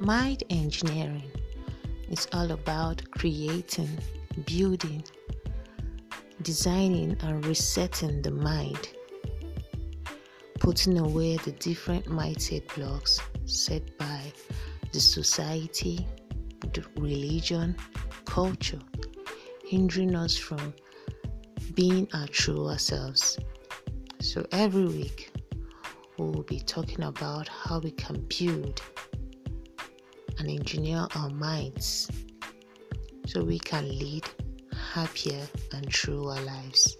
Mind engineering is all about creating, building, designing, and resetting the mind, putting away the different mindset blocks set by the society, the religion, culture, hindering us from being our true ourselves. So every week, we will be talking about how we can build and engineer our minds so we can lead happier and truer lives.